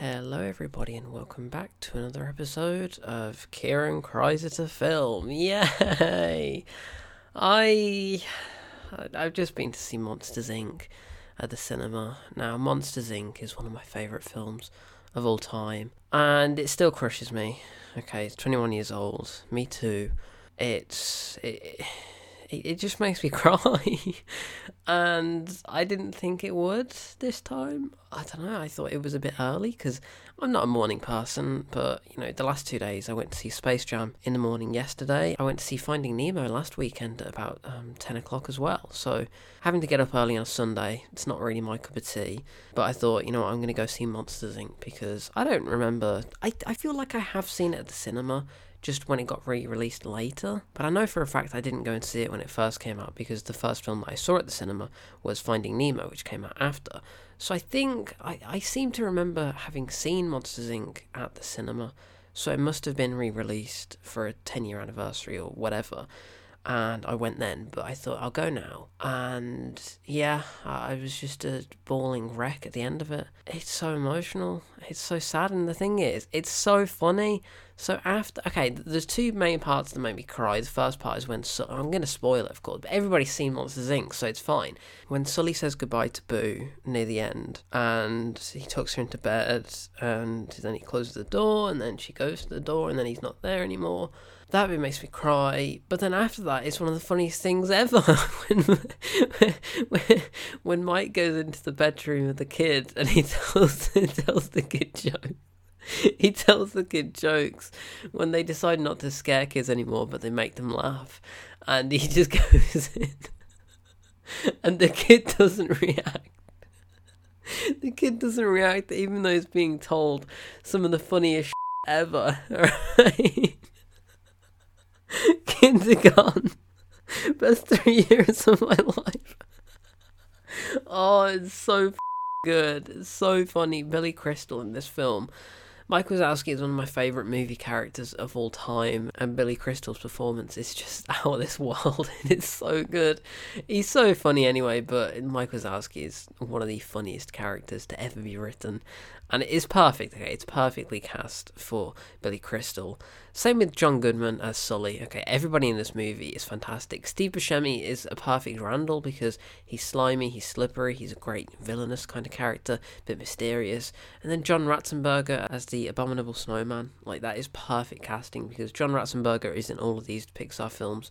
Hello, everybody, and welcome back to another episode of Kieran Cries at a Film. Yay! I I've just been to see Monsters Inc. at the cinema. Now, Monsters Inc. is one of my favourite films of all time, and it still crushes me. Okay, it's 21 years old. Me too. It's it, it, it just makes me cry. and I didn't think it would this time. I don't know. I thought it was a bit early because I'm not a morning person, but you know, the last two days I went to see Space Jam in the morning yesterday. I went to see Finding Nemo last weekend at about um, 10 o'clock as well. So having to get up early on a Sunday, it's not really my cup of tea. But I thought, you know I'm going to go see Monsters Inc. because I don't remember. I, I feel like I have seen it at the cinema just when it got re released later. But I know for a fact I didn't go and see it when it first came out because the first film that I saw at the cinema was Finding Nemo, which came out after. So I think I, I seem to remember having seen Monsters Inc. at the cinema. So it must have been re released for a 10 year anniversary or whatever and I went then, but I thought I'll go now. And yeah, I was just a bawling wreck at the end of it. It's so emotional. It's so sad, and the thing is, it's so funny. So after, okay, there's two main parts that make me cry. The first part is when I'm going to spoil it, of course, but everybody's seen Monsters Inc., so it's fine. When Sully says goodbye to Boo near the end, and he tucks her into bed, and then he closes the door, and then she goes to the door, and then he's not there anymore that bit makes me cry. But then after that, it's one of the funniest things ever when, when, when Mike goes into the bedroom with the kid and he tells he tells the kid jokes. He tells the kid jokes when they decide not to scare kids anymore, but they make them laugh, and he just goes in, and the kid doesn't react. The kid doesn't react, even though he's being told some of the funniest ever. Right? Kindergarten. Best three years of my life. Oh, it's so good. It's so funny. Billy Crystal in this film. Mike Wazowski is one of my favourite movie characters of all time, and Billy Crystal's performance is just out of this world, and it's so good. He's so funny anyway, but Mike Wazowski is one of the funniest characters to ever be written, and it is perfect. Okay, it's perfectly cast for Billy Crystal. Same with John Goodman as Sully. Okay, everybody in this movie is fantastic. Steve Buscemi is a perfect Randall because he's slimy, he's slippery, he's a great villainous kind of character, a bit mysterious. And then John Ratzenberger as the abominable snowman. Like that is perfect casting because John Ratzenberger is in all of these Pixar films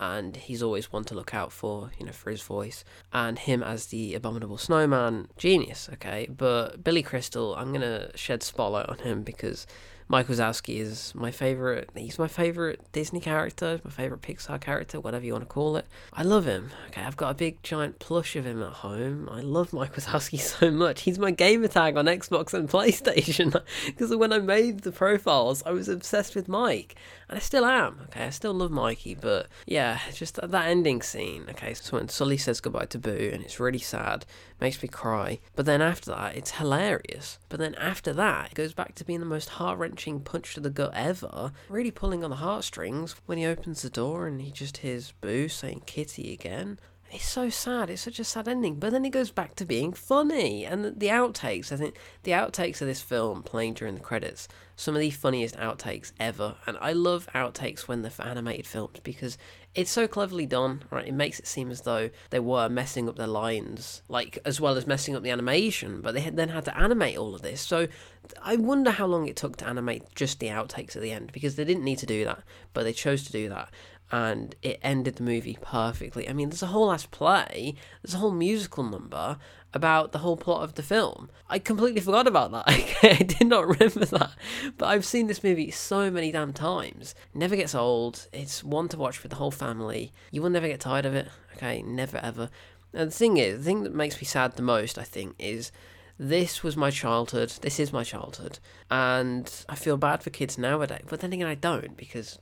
and he's always one to look out for, you know, for his voice. And him as the abominable snowman, genius, okay. But Billy Crystal, I'm gonna shed spotlight on him because Mike Wazowski is my favorite. He's my favorite Disney character, my favorite Pixar character, whatever you want to call it. I love him. Okay, I've got a big giant plush of him at home. I love Mike Wazowski so much. He's my gamer tag on Xbox and PlayStation because when I made the profiles, I was obsessed with Mike, and I still am. Okay, I still love Mikey, but yeah, just that, ending scene. Okay, so when Sully says goodbye to Boo, and it's really sad, makes me cry. But then after that, it's hilarious. But then after that, it goes back to being the most heart wrenching punch to the gut ever, really pulling on the heartstrings when he opens the door and he just hears Boo saying Kitty again. It's so sad. It's such a sad ending. But then it goes back to being funny. And the, outtakes, I think the outtakes of this film playing during the credits, some of the funniest outtakes ever. And I love outtakes when they're for animated films because it's so cleverly done, right? It makes it seem as though they were messing up their lines, like as well as messing up the animation, but they then had to animate all of this. So I wonder how long it took to animate just the outtakes at the end because they didn't need to do that, but they chose to do that and it ended the movie perfectly. I mean, there's a whole ass play, there's a whole musical number about the whole plot of the film. I completely forgot about that. I did not remember that. But I've seen this movie so many damn times. Never gets old. It's one to watch for the whole family. You will never get tired of it. Okay, never ever. And the thing is, the thing that makes me sad the most, I think, is this was my childhood. This is my childhood. And I feel bad for kids nowadays. But then again, I don't because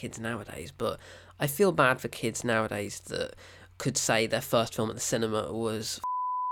kids nowadays, but I feel bad for kids nowadays that could say their first film at the cinema was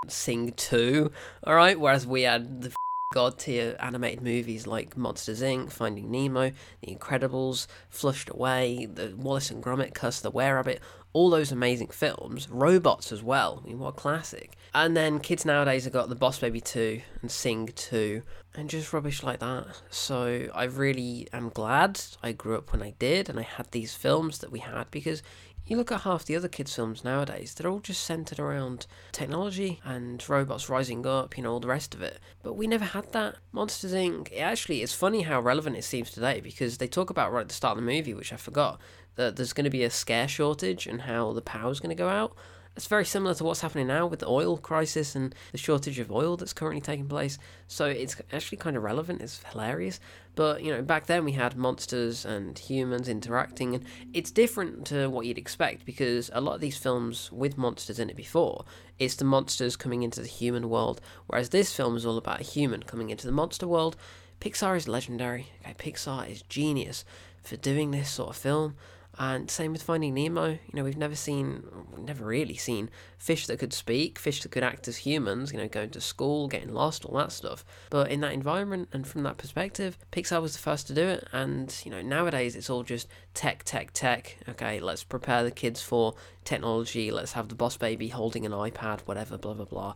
Sing 2, alright? Whereas we had the god tier animated movies like Monsters Inc., Finding Nemo, The Incredibles, Flushed Away, the Wallace and Gromit Curse the Were Rabbit, all those amazing films, robots as well. I mean, what a classic. And then kids nowadays have got The Boss Baby 2 and Sing 2 and just rubbish like that. So I really am glad I grew up when I did and I had these films that we had because you look at half the other kids' films nowadays, they're all just centered around technology and robots rising up, you know, all the rest of it. But we never had that. Monsters Inc. It actually, it's funny how relevant it seems today because they talk about right at the start of the movie, which I forgot, that there's going to be a scare shortage and how the power's going to go out. It's very similar to what's happening now with the oil crisis and the shortage of oil that's currently taking place. So it's actually kind of relevant. It's hilarious. But, you know, back then we had monsters and humans interacting, and it's different to what you'd expect because a lot of these films with monsters in it before, it's the monsters coming into the human world, whereas this film is all about a human coming into the monster world. Pixar is legendary. Okay, Pixar is genius for doing this sort of film. And same with Finding Nemo. You know, we've never seen, never really seen fish that could speak, fish that could act as humans, you know, going to school, getting lost, all that stuff. But in that environment and from that perspective, Pixar was the first to do it. And, you know, nowadays it's all just tech, tech, tech. Okay, let's prepare the kids for technology. Let's have the boss baby holding an iPad, whatever, blah, blah, blah.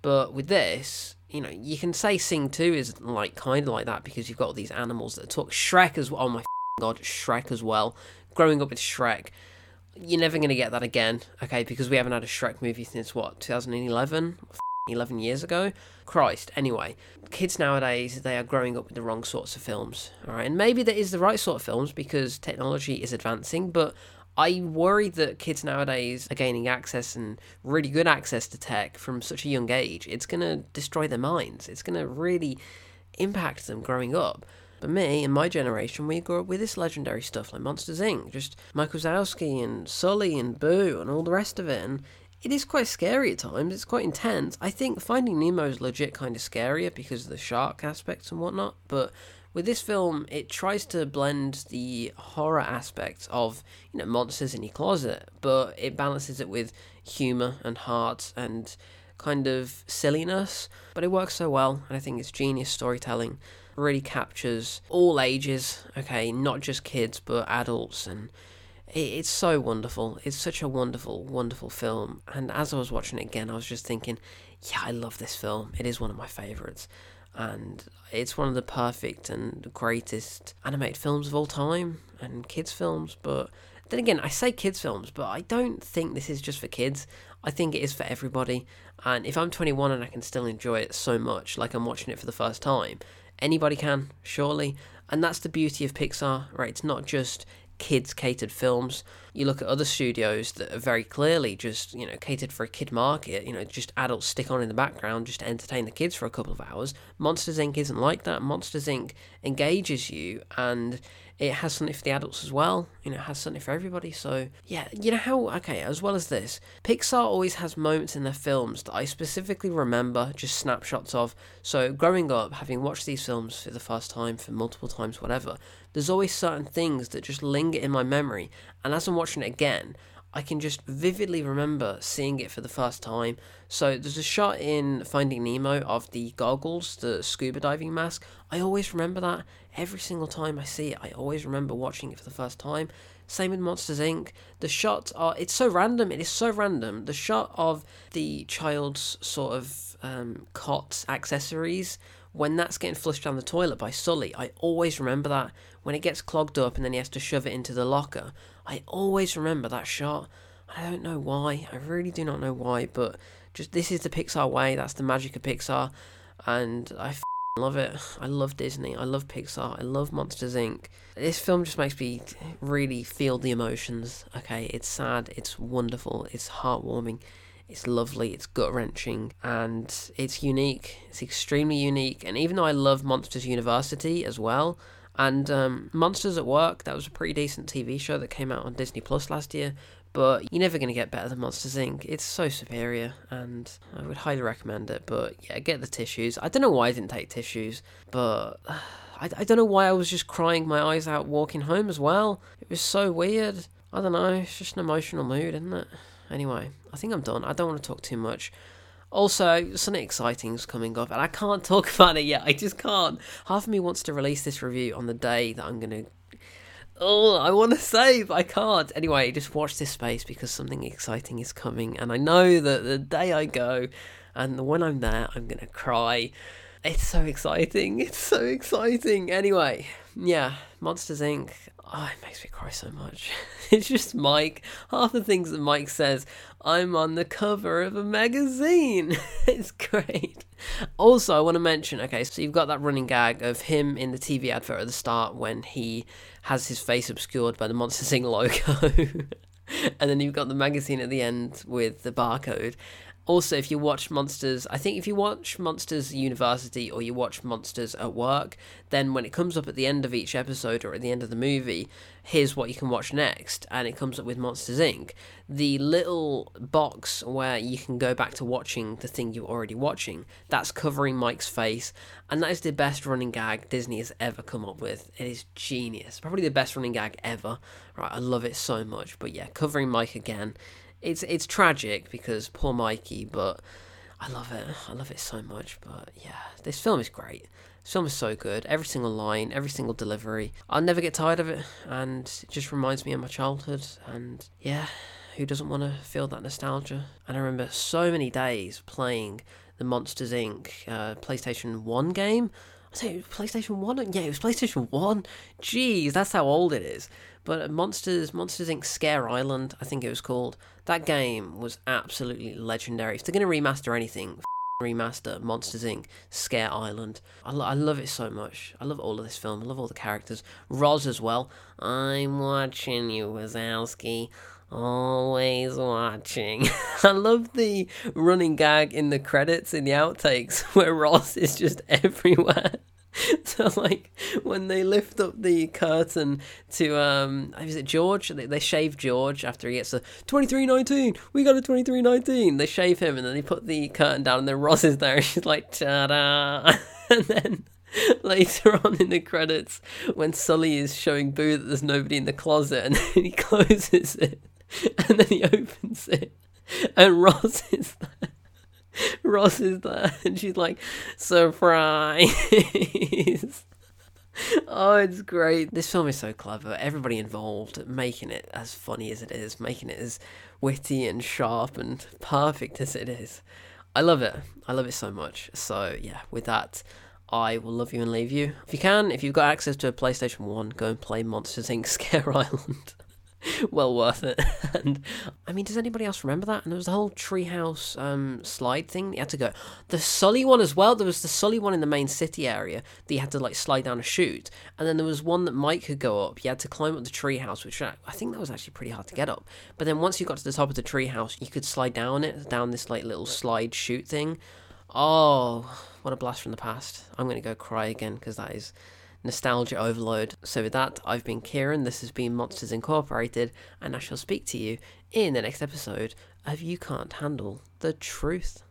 But with this, you know, you can say Sing 2 is like kind of like that because you've got all these animals that talk. Shrek as well. Oh my god, Shrek as well growing up with Shrek, you're never going to get that again, okay? Because we haven't had a Shrek movie since what, 2011? 11 years ago? Christ. Anyway, kids nowadays, they are growing up with the wrong sorts of films, alright? And maybe that is the right sort of films because technology is advancing, but I worry that kids nowadays are gaining access and really good access to tech from such a young age. It's going to destroy their minds. It's going to really impact them growing up. But me and my generation, we grew up with this legendary stuff like Monsters Inc., just Mike Wazowski and Sully and Boo and all the rest of it. And it is quite scary at times. It's quite intense. I think Finding Nemo is legit kind of scarier because of the shark aspects and whatnot. But with this film, it tries to blend the horror aspects of you know monsters in your closet, but it balances it with humor and heart and kind of silliness. But it works so well, and I think it's genius storytelling really captures all ages, okay, not just kids but adults and it's so wonderful. It's such a wonderful, wonderful film. And as I was watching it again, I was just thinking, yeah, I love this film. It is one of my favourites. And it's one of the perfect and greatest animated films of all time and kids' films. But then again, I say kids' films, but I don't think this is just for kids. I think it is for everybody. And if I'm 21 and I can still enjoy it so much, like I'm watching it for the first time, anybody can, surely. And that's the beauty of Pixar, right? It's not just kids catered films. You look at other studios that are very clearly just, you know, catered for a kid market, you know, just adults stick on in the background just to entertain the kids for a couple of hours. Monsters Inc. isn't like that. Monsters Inc. engages you and it has something for the adults as well. You know, it has something for everybody. So, yeah, you know how, okay, as well as this, Pixar always has moments in their films that I specifically remember, just snapshots of. So, growing up, having watched these films for the first time, for multiple times, whatever, there's always certain things that just linger in my memory. And as I'm watching it again, I can just vividly remember seeing it for the first time. So there's a shot in Finding Nemo of the goggles, the scuba diving mask. I always remember that. Every single time I see it, I always remember watching it for the first time. Same with Monsters Inc. The shots are, it's so random, it is so random. The shot of the child's sort of um, cot accessories, when that's getting flushed down the toilet by Sully, I always remember that. When it gets clogged up and then he has to shove it into the locker, I always remember that shot. I don't know why. I really do not know why, but just this is the Pixar way. That's the magic of Pixar, and I love it. I love Disney. I love Pixar. I love Monsters Inc. This film just makes me really feel the emotions. Okay, it's sad. It's wonderful. It's heartwarming. It's lovely. It's gut wrenching, and it's unique. It's extremely unique. And even though I love Monsters University as well, and um, Monsters at Work, that was a pretty decent TV show that came out on Disney Plus last year. But you're never going to get better than Monsters Inc. It's so superior, and I would highly recommend it. But yeah, get the tissues. I don't know why I didn't take tissues, but I, I don't know why I was just crying my eyes out walking home as well. It was so weird. I don't know. It's just an emotional mood, isn't it? Anyway, I think I'm done. I don't want to talk too much. Also, something exciting's coming up, and I can't talk about it yet. I just can't. Half of me wants to release this review on the day that I'm going to oh, I want to save, I can't. Anyway, just watch this space because something exciting is coming, and I know that the day I go, and when I'm there, I'm gonna cry. It's so exciting. It's so exciting. Anyway, yeah, Monsters Inc. Oh, it makes me cry so much. it's just Mike. Half the things that Mike says, I'm on the cover of a magazine. it's great. Also, I want to mention okay, so you've got that running gag of him in the TV advert at the start when he has his face obscured by the Monsters Inc. logo. and then you've got the magazine at the end with the barcode also, if you watch Monsters, I think if you watch Monsters University or you watch Monsters at Work, then when it comes up at the end of each episode or at the end of the movie, here's what you can watch next, and it comes up with Monsters Inc. The little box where you can go back to watching the thing you're already watching, that's covering Mike's face, and that is the best running gag Disney has ever come up with. It is genius. Probably the best running gag ever. Right, I love it so much. But yeah, covering Mike again it's it's tragic because poor Mikey, but I love it. I love it so much. But yeah, this film is great. This film is so good. Every single line, every single delivery. I'll never get tired of it, and it just reminds me of my childhood. And yeah, who doesn't want to feel that nostalgia? And I remember so many days playing the Monsters Inc. Uh, PlayStation One game. Say PlayStation One. Yeah, it was PlayStation One. Jeez, that's how old it is. But Monsters, Monsters Inc. Scare Island, I think it was called. That game was absolutely legendary. If they're going to remaster anything, remaster Monsters Inc. Scare Island. I, lo- I love it so much. I love all of this film. I love all the characters. Roz as well. I'm watching you, Wazowski. Always watching. I love the running gag in the credits in the outtakes where Roz is just everywhere. so like when they lift up the curtain to um is it George? They, they shave George after he gets a 2319 we got a 2319 they shave him and then they put the curtain down and then Roz is there and she's like ta-da. And then later on in the credits when Sully is showing Boo that there's nobody in the closet and then he closes it and then he opens it and Roz is there Roz is there, and she's like, surprise. oh, it's great. This film is so clever. Everybody involved making it as funny as it is, making it as witty and sharp and perfect as it is. I love it. I love it so much. So, yeah, with that, I will love you and leave you. If you can, if you've got access to a PlayStation 1, go and play Monsters Inc. Scare Island. well worth it. and I mean, does anybody else remember that? And there was the whole treehouse um, slide thing. You had to go. The Sully one as well. There was the Sully one in the main city area that you had to like slide down a chute, and then there was one that Mike could go up. You had to climb up the treehouse, which I think that was actually pretty hard to get up. But then once you got to the top of the treehouse, you could slide down it down this like little slide chute thing. Oh, what a blast from the past! I'm gonna go cry again because that is nostalgia overload. So, with that, I've been Kieran, this has been Monsters Incorporated, and I shall speak to you in the next episode of You Can't Handle the Truth.